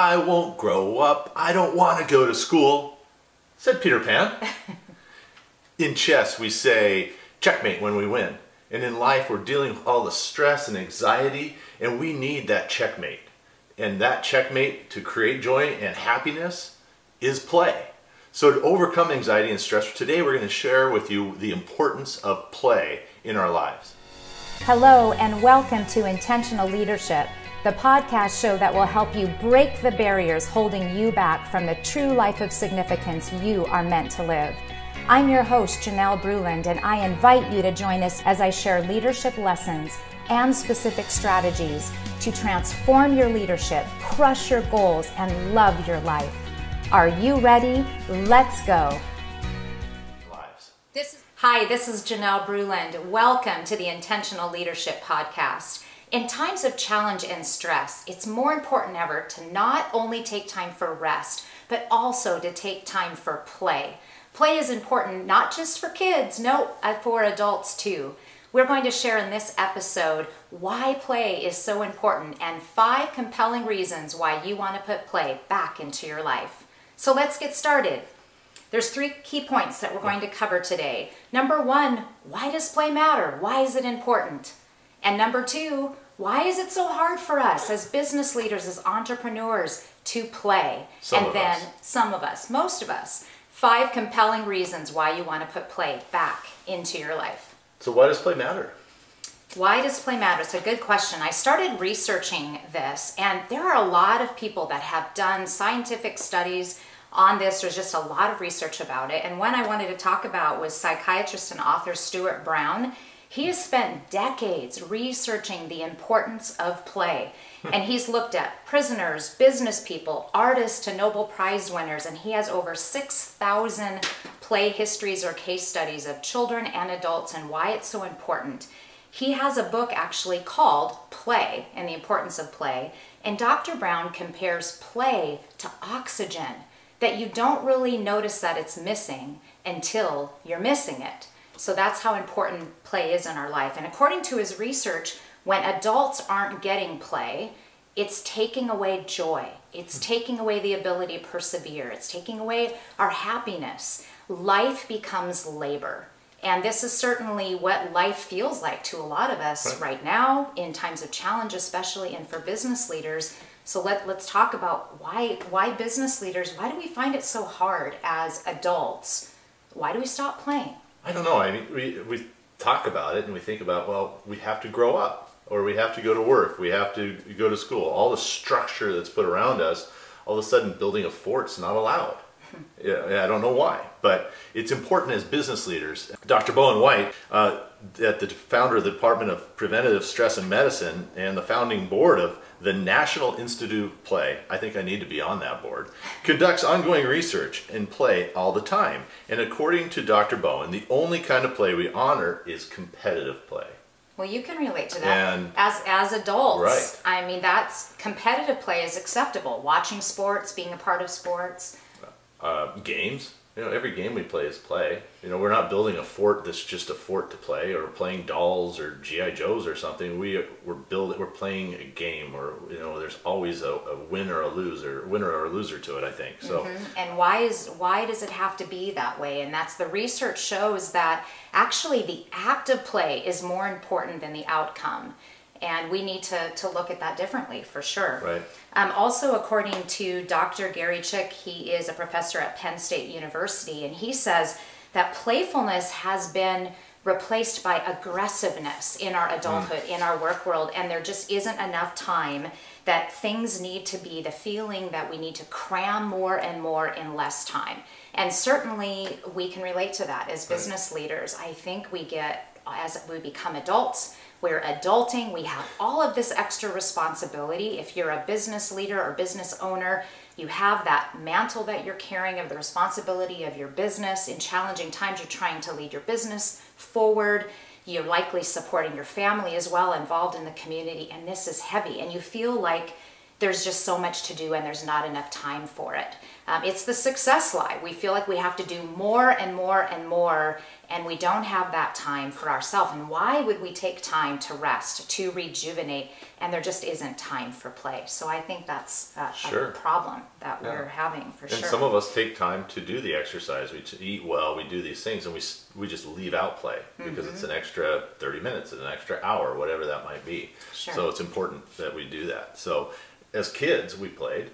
I won't grow up. I don't want to go to school, said Peter Pan. in chess, we say checkmate when we win. And in life, we're dealing with all the stress and anxiety, and we need that checkmate. And that checkmate to create joy and happiness is play. So, to overcome anxiety and stress, today we're going to share with you the importance of play in our lives. Hello, and welcome to Intentional Leadership, the podcast show that will help you break the barriers holding you back from the true life of significance you are meant to live. I'm your host, Janelle Bruland, and I invite you to join us as I share leadership lessons and specific strategies to transform your leadership, crush your goals, and love your life. Are you ready? Let's go. This is, hi, this is Janelle Bruland. Welcome to the Intentional Leadership Podcast. In times of challenge and stress, it's more important ever to not only take time for rest, but also to take time for play. Play is important not just for kids, no, uh, for adults too. We're going to share in this episode why play is so important and five compelling reasons why you want to put play back into your life. So let's get started. There's three key points that we're going to cover today. Number one, why does play matter? Why is it important? And number two, why is it so hard for us as business leaders, as entrepreneurs to play? Some and of then us. some of us, most of us, five compelling reasons why you want to put play back into your life. So, why does play matter? Why does play matter? It's a good question. I started researching this, and there are a lot of people that have done scientific studies on this. There's just a lot of research about it. And one I wanted to talk about was psychiatrist and author Stuart Brown. He has spent decades researching the importance of play. Hmm. And he's looked at prisoners, business people, artists to Nobel Prize winners, and he has over 6,000 play histories or case studies of children and adults and why it's so important. He has a book actually called Play and the Importance of Play. And Dr. Brown compares play to oxygen, that you don't really notice that it's missing until you're missing it. So that's how important play is in our life. And according to his research, when adults aren't getting play, it's taking away joy. It's hmm. taking away the ability to persevere. It's taking away our happiness. Life becomes labor. And this is certainly what life feels like to a lot of us Right. right now in times of challenge, especially and for business leaders. So let, let's talk about why why business leaders, why do we find it so hard as adults? Why do we stop playing? I don't know. I mean, we, we talk about it and we think about, well, we have to grow up or we have to go to work, we have to go to school. All the structure that's put around us, all of a sudden building a fort's not allowed. Yeah, I don't know why, but it's important as business leaders. Dr. Bowen White, uh, at the founder of the Department of Preventative Stress and Medicine and the founding board of the National Institute of Play, I think I need to be on that board, conducts ongoing research in play all the time. And according to Dr. Bowen, the only kind of play we honor is competitive play. Well, you can relate to that And- as as adults. Right. I mean, that's competitive play is acceptable. Watching sports, being a part of sports. uh, games. You know, every game we play is play. You know, we're not building a fort that's just a fort to play, or playing dolls or GI Joes or something. We we're building, we're playing a game, or you know, there's always a, a win or a loser, winner or a loser to it. I think so. Mm-hmm. And why is why does it have to be that way? And that's the research shows that actually the act of play is more important than the outcome. And we need to, to look at that differently for sure. Right. Um, also, according to Dr. Gary Chick, he is a professor at Penn State University, and he says that playfulness has been replaced by aggressiveness in our adulthood, in our work world, and there just isn't enough time that things need to be the feeling that we need to cram more and more in less time. And certainly we can relate to that as business leaders. I think we get, as we become adults, we're adulting, we have all of this extra responsibility. If you're a business leader or business owner, you have that mantle that you're carrying of the responsibility of your business. In challenging times, you're trying to lead your business forward. You're likely supporting your family as well, involved in the community, and this is heavy. And you feel like there's just so much to do and there's not enough time for it. Um, it's the success lie. We feel like we have to do more and more and more, and we don't have that time for ourselves. And why would we take time to rest, to rejuvenate, and there just isn't time for play? So I think that's a, Sure. a problem that Yeah. we're having for And sure. And some of us take time to do the exercise. We eat well. We do these things, and we we just leave out play because it's Mm-hmm. an extra thirty minutes, an extra hour, whatever that might be. Sure. So it's important that we do that. So as kids, we played.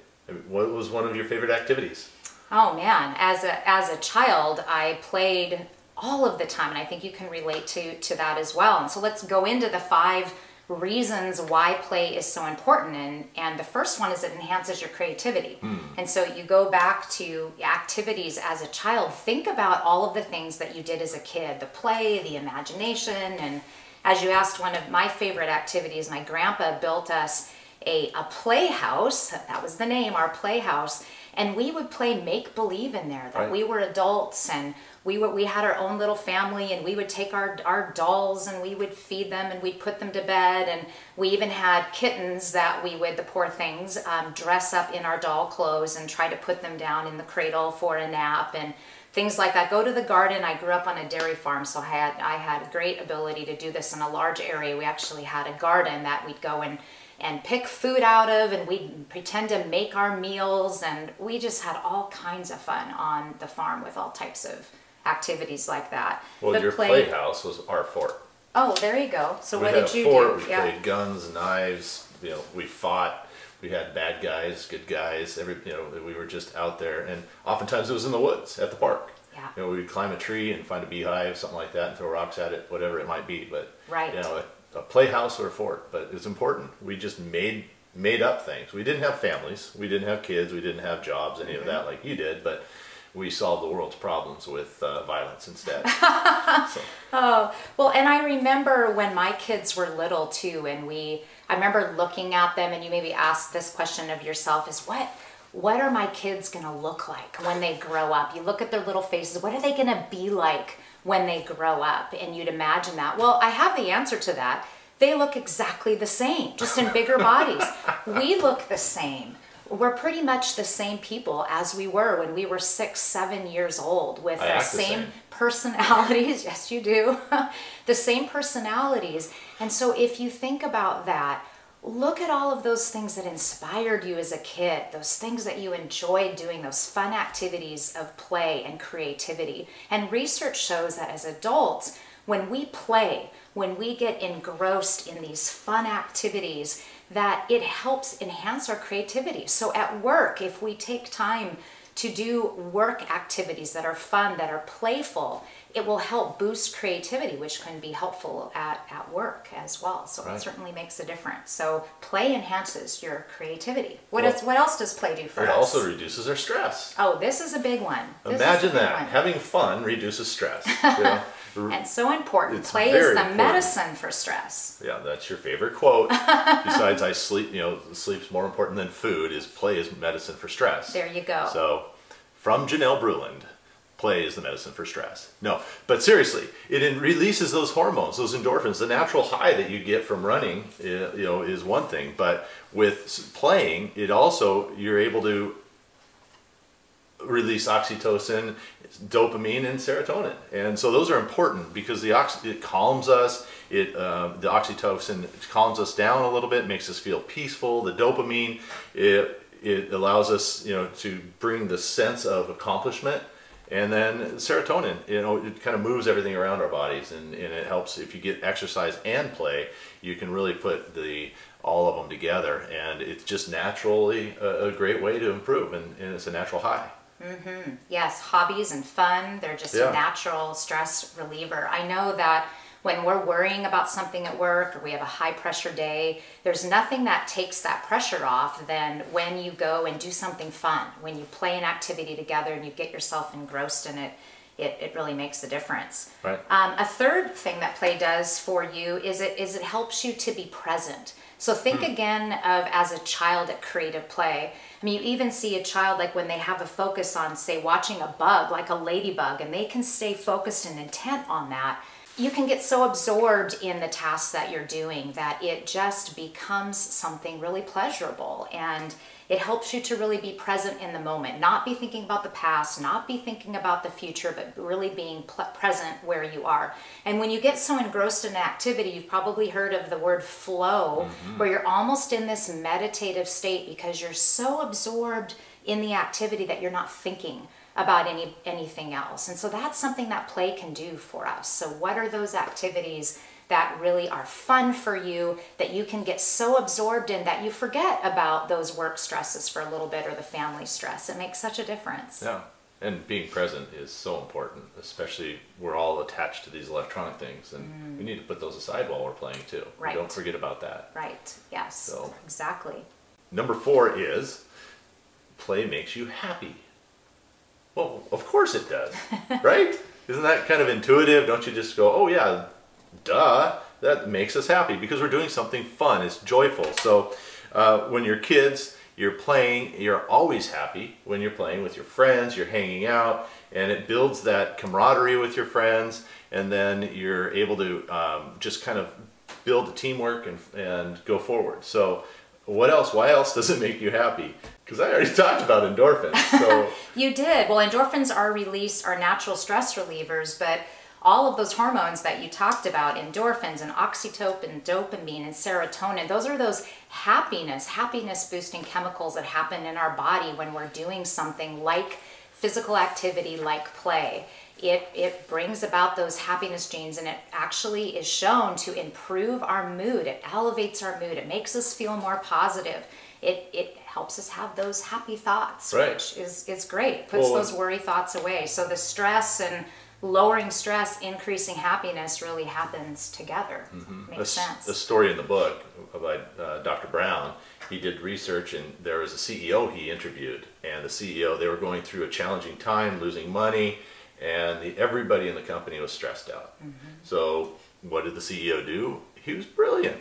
What was one of your favorite activities? Oh man, as a as a child, I played all of the time, and I think you can relate to to that as well. And so let's go into the five reasons why play is so important. And and the first one is it enhances your creativity. Hmm. And so you go back to activities as a child. Think about all of the things that you did as a kid: the play, the imagination, and as you asked, one of my favorite activities. My grandpa built us a, a playhouse. That was the name, our playhouse. And we would play make believe in there that Right. we were adults and we were, we had our own little family and we would take our, our dolls and we would feed them and we'd put them to bed. And we even had kittens that we would, the poor things, um, dress up in our doll clothes and try to put them down in the cradle for a nap and things like that. Go to the garden. I grew up on a dairy farm, so I had I had great ability to do this in a large area. We actually had a garden that we'd go and and pick food out of, and we'd pretend to make our meals, and we just had all kinds of fun on the farm with all types of activities like that. Well, But your play- playhouse was our fort. Oh, there you go. So we what did you fort. do? We played guns, knives. You know, we fought. We had bad guys, good guys. Every you know, we were just out there, and oftentimes it was in the woods at the park. Yeah. You know, we'd climb a tree and find a beehive, something like that, and throw rocks at it, whatever it might be. But Right. you know, a, playhouse or a fort. But it's important. We just made made up things. We didn't have families. We didn't have kids. We didn't have jobs. Any Mm-hmm. of that like you did. But we solved the world's problems with uh, violence instead. so, Oh, well, and I remember when my kids were little too, and we, I remember looking at them, and you maybe asked this question of yourself is what, what are my kids gonna look like when they grow up? You look at their little faces, what are they gonna be like when they grow up? And you'd imagine that. Well, I have the answer to that. They look exactly the same, just in bigger bodies. We look the same we're pretty much the same people as we were when we were six, seven years old with I the act the same same. personalities. yes, you do. the same personalities. And so if you think about that, look at all of those things that inspired you as a kid, those things that you enjoyed doing, those fun activities of play and creativity. And research shows that as adults, when we play, when we get engrossed in these fun activities, that it helps enhance our creativity. So at work, if we take time to do work activities that are fun, that are playful, it will help boost creativity, which can be helpful at, at work as well. So Right. it certainly makes a difference. So play enhances your creativity. What, Well, is, what else does play do for it us? It also reduces our stress. oh, this is a big one. This Imagine big that. one. Having fun reduces stress. Know? And so important. It's play is the important. medicine for stress. yeah, that's your favorite quote. Besides, I sleep. You know, sleep's more important than food. Is play is medicine for stress. There you go. So, from Janelle Bruland, play is the medicine for stress. No, but seriously, it releases those hormones, those endorphins. The natural high that you get from running, uh, you know, is one thing. But with playing, it also you're able to release oxytocin, dopamine, and serotonin. And so those are important because the ox- it calms us. It uh, the oxytocin calms us down a little bit, makes us feel peaceful. The dopamine it it allows us you know to bring the sense of accomplishment. And then serotonin, you know, it kind of moves everything around our bodies, and, and it helps if you get exercise and play. You can really put the all of them together, and it's just naturally a, a great way to improve, and, and it's a natural high. Mm -hmm. Yes, hobbies and fun, they're just Yeah. a natural stress reliever. I know that when we're worrying about something at work or we have a high pressure day, there's nothing that takes that pressure off than when you go and do something fun, when you play an activity together and you get yourself engrossed in it. It, it really makes a difference. Right. Um, a third thing that play does for you is it is it helps you to be present. So think again of as a child at creative play. I mean, you even see a child like when they have a focus on, say, watching a bug, like a ladybug, and they can stay focused and intent on that. You can get so absorbed in the tasks that you're doing that it just becomes something really pleasurable and it helps you to really be present in the moment not be thinking about the past not be thinking about the future but really being pl- present where you are and when you get so engrossed in an activity you've probably heard of the word flow mm-hmm. where you're almost in this meditative state because you're so absorbed in the activity that you're not thinking about any anything else. And so that's something that play can do for us. So what are those activities that really are fun for you that you can get so absorbed in that you forget about those work stresses for a little bit or the family stress. It makes such a difference. Yeah. And being present is so important, especially we're all attached to these electronic things and mm. we need to put those aside while we're playing too. Right. don't forget about that. Right. Yes. So exactly. Number 4 is play makes you happy. Well, of course it does, right? Isn't that kind of intuitive? Don't you just go, oh yeah, duh, that makes us happy because we're doing something fun, it's joyful. So uh, when you're kids, you're playing, you're always happy when you're playing with your friends, you're hanging out, and it builds that camaraderie with your friends, and then you're able to um, just kind of build the teamwork and, and go forward. So what else? Why else does it make you happy? Because I already talked about endorphins. So you did. Well, endorphins are released, are natural stress relievers, but all of those hormones that you talked about, endorphins and oxytocin, dopamine and serotonin, those are those happiness, happiness boosting chemicals that happen in our body when we're doing something like physical activity, like play it, it brings about those happiness genes and it actually is shown to improve our mood. It elevates our mood. It makes us feel more positive. It, it helps us have those happy thoughts, right. which is, is great. Puts well, those worry thoughts away. So the stress and lowering stress, increasing happiness really happens together. Mm-hmm. Makes a, sense. The story in the book by uh, Dr. Brown, he did research and there was a CEO he interviewed. And the CEO, they were going through a challenging time, losing money and the, everybody in the company was stressed out. Mm-hmm. So what did the CEO do? He was brilliant,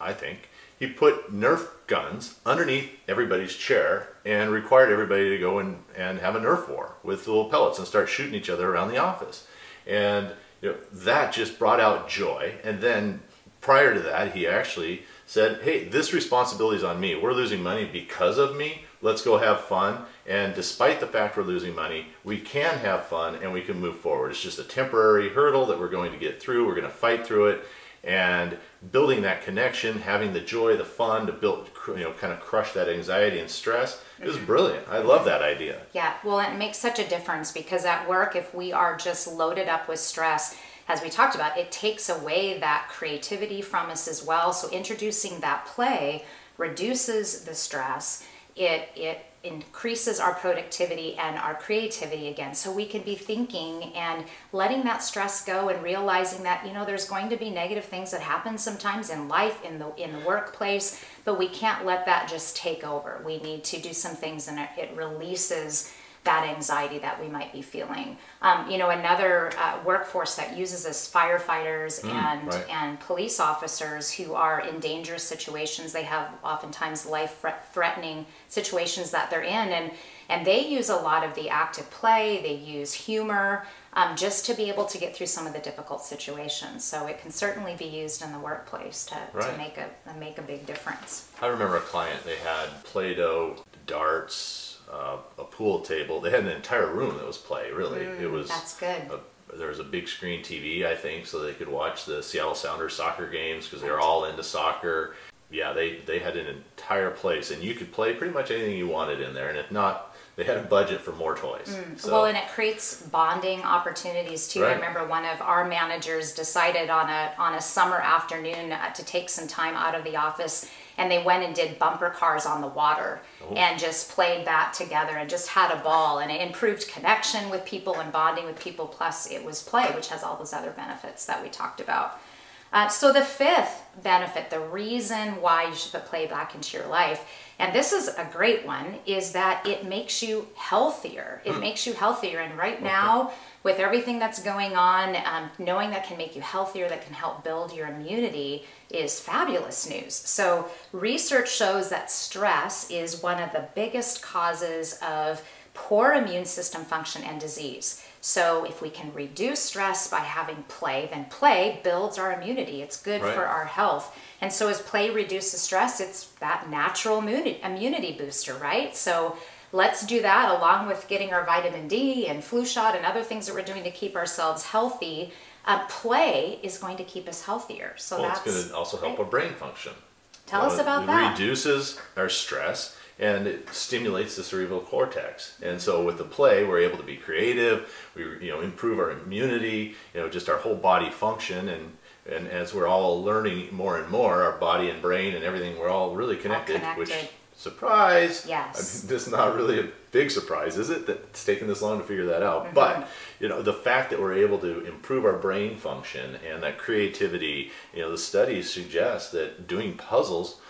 I think. He put Nerf guns underneath everybody's chair and required everybody to go and, and have a Nerf war with little pellets and start shooting each other around the office. And you know, that just brought out joy. And then prior to that, he actually said, hey, this responsibility is on me. We're losing money because of me. Let's go have fun. And despite the fact we're losing money, we can have fun and we can move forward. It's just a temporary hurdle that we're going to get through. We're going to fight through it. And building that connection, having the joy, the fun to build, you know, kind of crush that anxiety and stress is brilliant. I love that idea. Yeah, well, it makes such a difference because at work, if we are just loaded up with stress, as we talked about, it takes away that creativity from us as well. So introducing that play reduces the stress. It it increases our productivity and our creativity again. So we can be thinking and letting that stress go and realizing that you know there's going to be negative things that happen sometimes in life in the in the workplace but we can't let that just take over. We need to do some things and it, releases that anxiety that we might be feeling. Um, you know, another uh, workforce that uses this firefighters mm, and right. and police officers who are in dangerous situations. They have oftentimes life threatening situations that they're in, and and they use a lot of the active play. They use humor. Um, just to be able to get through some of the difficult situations. So it can certainly be used in the workplace to, right. to make a make a big difference. I remember a client they had Play-Doh, darts, uh, a pool table. They had an entire room that was play. Really, mm, it was. That's good. A, there was a big screen TV, I think, so they could watch the Seattle Sounders soccer games because they're all into soccer. Yeah, they they had an entire place, and you could play pretty much anything you wanted in there. And if not, they had a budget for more toys. Mm. So. Well, and it creates bonding opportunities too. Right. I remember one of our managers decided on a on a summer afternoon uh, to take some time out of the office and they went and did bumper cars on the water oh. and just played that together and just had a ball and it improved connection with people and bonding with people plus it was play which has all those other benefits that we talked about uh, so the fifth benefit the reason why you should put play back into your life and this is a great one is that it makes you healthier it hmm. makes you healthier and right okay. now with everything that's going on, um, knowing that can make you healthier, that can help build your immunity is fabulous news. So, research shows that stress is one of the biggest causes of poor immune system function and disease. So if we can reduce stress by having play, then play builds our immunity. It's good Right. for our health. And so as play reduces stress, it's that natural immunity, booster, right? So let's do that along with getting our vitamin D and flu shot and other things that we're doing to keep ourselves healthy. Uh, play is going to keep us healthier. So Well, that's it's going to also help our brain function. Tell You us about it that. reduces our stress and it stimulates the cerebral cortex. And so with the play, we're able to be creative. We you know improve our immunity. You know just our whole body function and. And as we're all learning more and more, our body and brain and everything, we're all really connected. Which connected. surprise! Yes. I mean, this is not really a big surprise, is it? That it's taken this long to figure that out. Mm-hmm. But you know, the fact that we're able to improve our brain function and that creativity, you know, the studies suggest that doing puzzles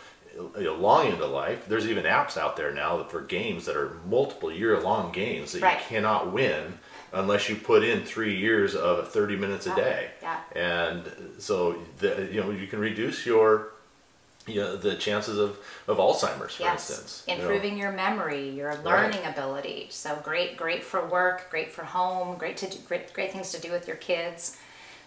you know, long into life. There's even apps out there now for games that are multiple year long games that Right. you cannot win unless you put in three years of 30 minutes a Yeah, day. yeah. And so the, you know you can reduce your you know, the chances of, of Alzheimer's, for Yes, instance. you know. improving your memory, your learning ability. So great, great for work, great for home, great to do, great, great things to do with your kids.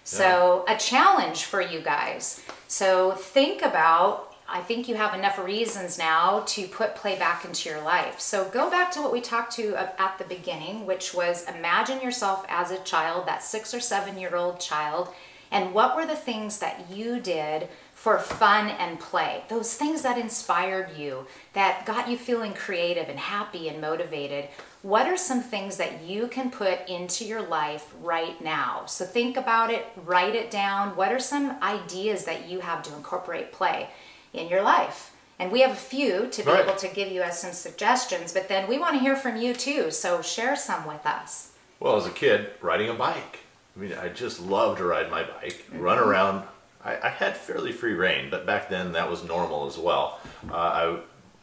So a challenge for you guys. So think about. I think you have enough reasons now to put play back into your life. So go back to what we talked to uh, at the beginning, which was imagine yourself as a child, that six or seven year old child, and what were the things that you did for fun and play? Those things that inspired you, that got you feeling creative and happy and motivated. What are some things that you can put into your life right now? So think about it, write it down. What are some ideas that you have to incorporate play in your life? And we have a few to be Right. able to give you as some suggestions, but then we want to hear from you too. So share some with us. Well, as a kid, riding a bike. I mean, I just loved to ride my bike, run Mm-hmm. around. I, I had fairly free reign, but back then that was normal as well. Uh, I,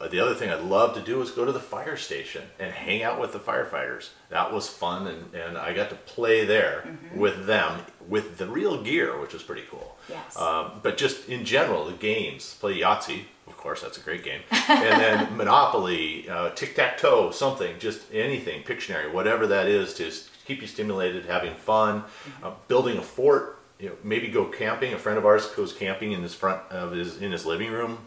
the other thing I'd love to do was go to the fire station and hang out with the firefighters. That was fun, and, and I got to play there Mm-hmm. with them with the real gear, which was pretty cool. Yes. Um, but just in general, the games, play Yahtzee, of course, that's a great game. And then Monopoly, uh, tic tac toe, something, just anything, Pictionary, whatever that is to keep you stimulated, having fun, uh, building a fort. You know, maybe go camping. A friend of ours goes camping in his front of his in his living room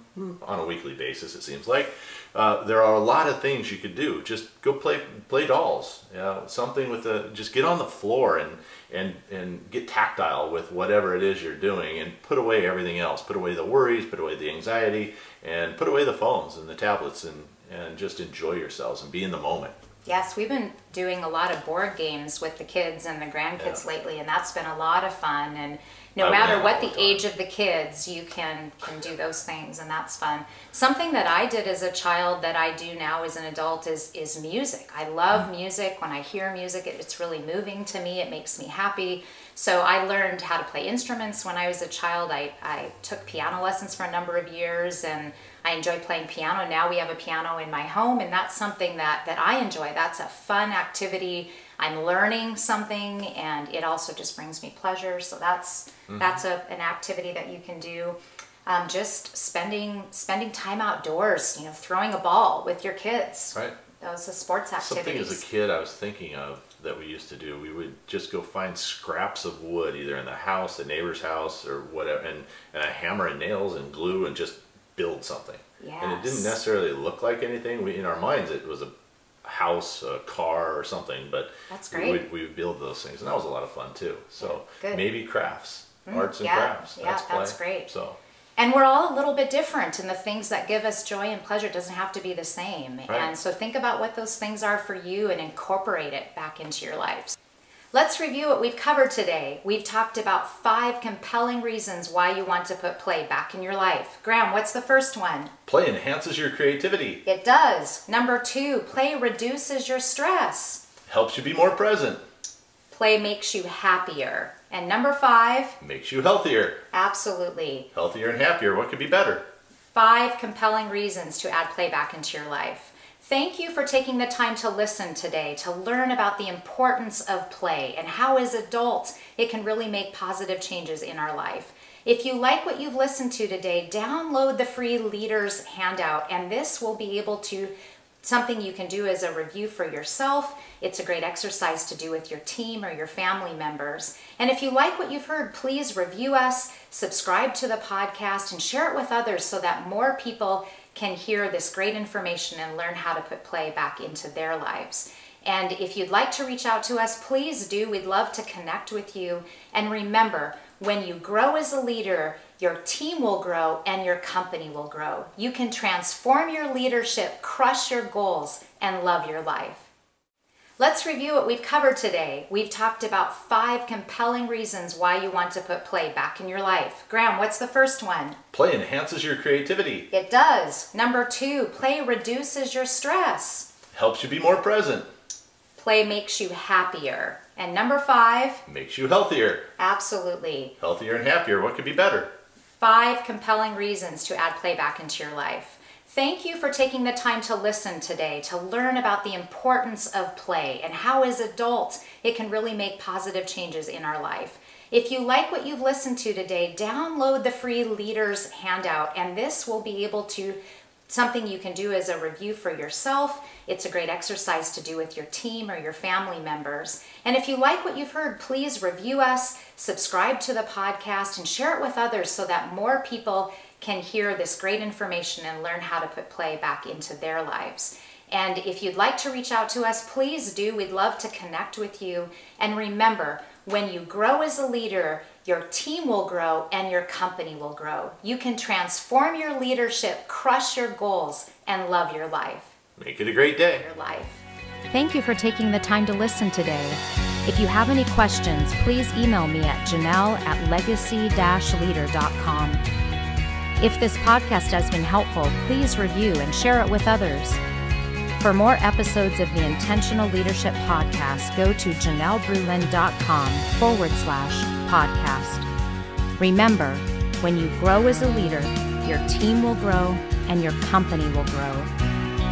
on a weekly basis. It seems like uh, there are a lot of things you could do. Just go play play dolls. You know, something with the just get on the floor and and and get tactile with whatever it is you're doing, and put away everything else. Put away the worries. Put away the anxiety, and put away the phones and the tablets, and and just enjoy yourselves and be in the moment. Yes, we've been doing a lot of board games with the kids and the grandkids Yeah. lately, and that's been a lot of fun. And no matter what the age of the kids, you can can do those things, and that's fun. Something that I did as a child that I do now as an adult is is music. I love music. When I hear music, it, it's really moving to me. It makes me happy. So I learned how to play instruments when I was a child. I, I took piano lessons for a number of years and I enjoy playing piano. Now we have a piano in my home and that's something that, that I enjoy. That's a fun activity. I'm learning something and it also just brings me pleasure. So that's that's a, an activity that you can do. Um, just spending spending time outdoors, you know, throwing a ball with your kids. Right. Those are sports activities. Something as a kid I was thinking of that we used to do. We would just go find scraps of wood, either in the house, the neighbor's house, or whatever, and, and a hammer and nails and glue, and just build something. And it didn't necessarily look like anything. We, in our minds, it was a house, a car, or something. But That's we great. would we would build those things, and that was a lot of fun too. So Good. maybe crafts, mm, arts and yeah, crafts. yeah, that's, that's great. So And we're all a little bit different, and the things that give us joy and pleasure doesn't have to be the same. Right. And so think about what those things are for you and incorporate it back into your life. Let's review what we've covered today. We've talked about five compelling reasons why you want to put play back in your life. Graham, what's the first one? play enhances your creativity, It does. Number two, play reduces your stress. helps you be more present, Play makes you happier. And number five, makes you healthier, absolutely. healthier and happier. What could be better? Five compelling reasons to add play back into your life. Thank you for taking the time to listen today to learn about the importance of play and how, as adults, it can really make positive changes in our life. If you like what you've listened to today, download the free Leaders handout, and this will be able to something you can do as a review for yourself. It's a great exercise to do with your team or your family members. And if you like what you've heard, please review us, subscribe to the podcast, and share it with others so that more people can hear this great information and learn how to put play back into their lives. And if you'd like to reach out to us, please do. We'd love to connect with you. And remember, when you grow as a leader, your team will grow and your company will grow. You can transform your leadership, crush your goals, and love your life. Let's review what we've covered today. We've talked about five compelling reasons why you want to put play back in your life. Graham, what's the first one? Play enhances your creativity, It does. Number two, play reduces your stress. helps you be more present, Play makes you happier. And number five, makes you healthier. absolutely. Healthier and happier, what could be better? Five compelling reasons to add play back into your life. Thank you for taking the time to listen today to learn about the importance of play and how, as adults, it can really make positive changes in our life. If you like what you've listened to today, download the free Leaders handout, and this will be able to something you can do as a review for yourself. It's a great exercise to do with your team or your family members. And if you like what you've heard, please review us, subscribe to the podcast, and share it with others so that more people can hear this great information and learn how to put play back into their lives. And if you'd like to reach out to us, please do. We'd love to connect with you. And remember, when you grow as a leader, your team will grow and your company will grow. You can transform your leadership, crush your goals, and love your life. Make it a great day. Your life. Thank you for taking the time to listen today. If you have any questions, please email me at janelle at legacy-leader.com. If this podcast has been helpful, please review and share it with others. For more episodes of the Intentional Leadership Podcast, go to janellebruland.com forward slash podcast. Remember, when you grow as a leader, your team will grow and your company will grow.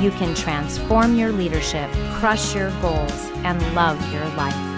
You can transform your leadership, crush your goals, and love your life.